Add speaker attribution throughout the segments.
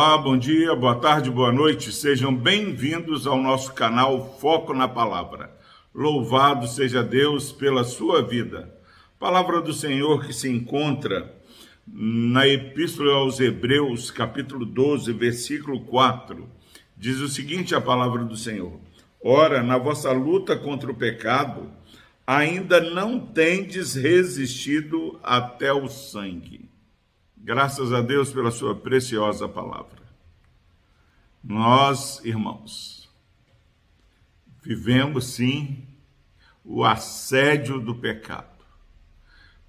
Speaker 1: Olá, bom dia, boa tarde, boa noite. Sejam bem-vindos ao nosso canal Foco na Palavra. Louvado seja Deus pela sua vida. Palavra do Senhor que se encontra na Epístola aos Hebreus, capítulo 12, versículo 4. Diz o seguinte: a palavra do Senhor: Ora, na vossa luta contra o pecado, ainda não tendes resistido até o sangue. Graças a Deus pela sua preciosa palavra. Nós, irmãos, vivemos sim o assédio do pecado.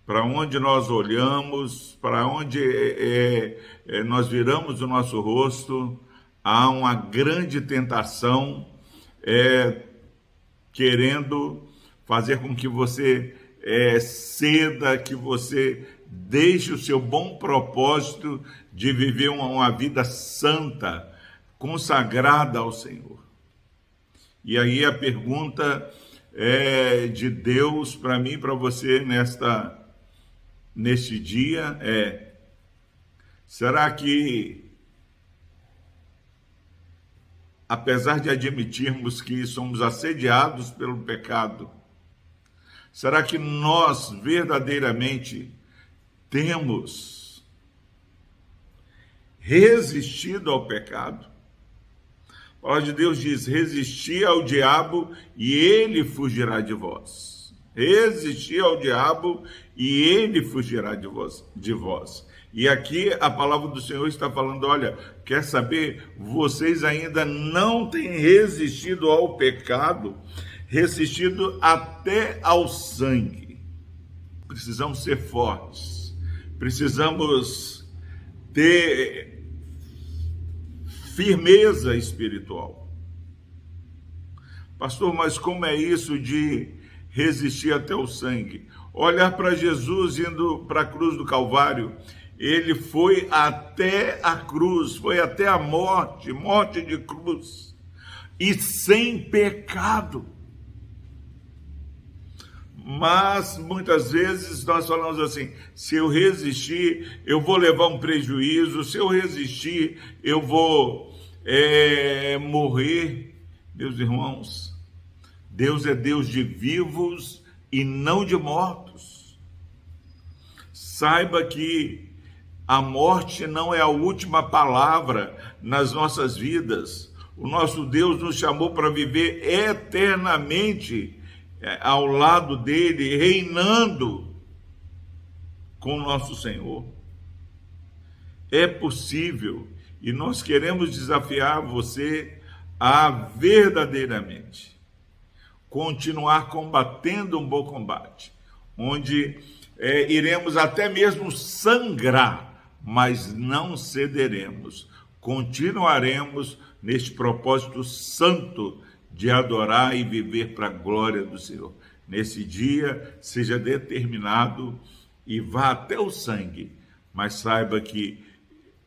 Speaker 1: Para onde nós olhamos, para onde é, é, nós viramos o nosso rosto, há uma grande tentação é, querendo fazer com que você é, ceda, que você deixe o seu bom propósito de viver uma, uma vida santa, consagrada ao Senhor. E aí a pergunta é, de Deus para mim e para você nesta neste dia é: será que apesar de admitirmos que somos assediados pelo pecado, será que nós verdadeiramente temos resistido ao pecado. A palavra de Deus diz: resistir ao diabo e ele fugirá de vós. Resistir ao diabo e ele fugirá de vós. De vós. E aqui a palavra do Senhor está falando: olha, quer saber? Vocês ainda não têm resistido ao pecado, resistido até ao sangue. Precisamos ser fortes Precisamos ter firmeza espiritual. Pastor, mas como é isso de resistir até o sangue? Olhar para Jesus indo para a cruz do Calvário, ele foi até a cruz, foi até a morte, morte de cruz, e sem pecado. Mas muitas vezes nós falamos assim: se eu resistir, eu vou levar um prejuízo, se eu resistir, eu vou é, morrer. Meus irmãos, Deus é Deus de vivos e não de mortos. Saiba que a morte não é a última palavra nas nossas vidas. O nosso Deus nos chamou para viver eternamente ao lado dele, reinando com nosso Senhor. É possível e nós queremos desafiar você a verdadeiramente continuar combatendo um bom combate, onde é, iremos até mesmo sangrar, mas não cederemos. Continuaremos neste propósito santo de adorar e viver para a glória do Senhor. Nesse dia, seja determinado e vá até o sangue, mas saiba que,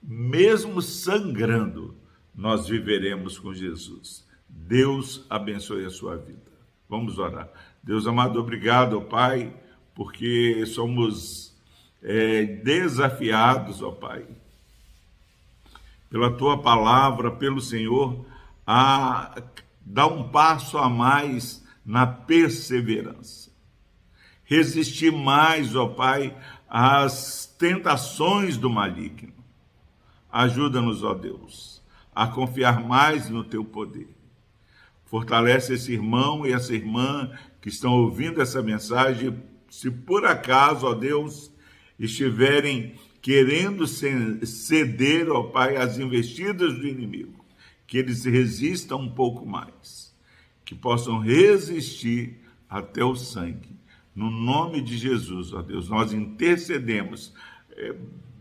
Speaker 1: mesmo sangrando, nós viveremos com Jesus. Deus abençoe a sua vida. Vamos orar. Deus amado, obrigado, Pai, porque somos é, desafiados, ó Pai, pela tua palavra, pelo Senhor, a dá um passo a mais na perseverança. Resistir mais, ó Pai, às tentações do maligno. Ajuda-nos, ó Deus, a confiar mais no teu poder. Fortalece esse irmão e essa irmã que estão ouvindo essa mensagem. Se por acaso, ó Deus, estiverem querendo ceder, ó Pai, às investidas do inimigo, que eles resistam um pouco mais, que possam resistir até o sangue. No nome de Jesus, ó Deus, nós intercedemos é,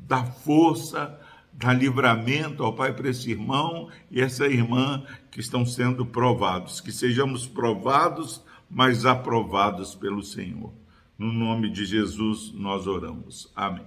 Speaker 1: da força, da livramento, ó Pai, para esse irmão e essa irmã que estão sendo provados, que sejamos provados, mas aprovados pelo Senhor. No nome de Jesus nós oramos. Amém.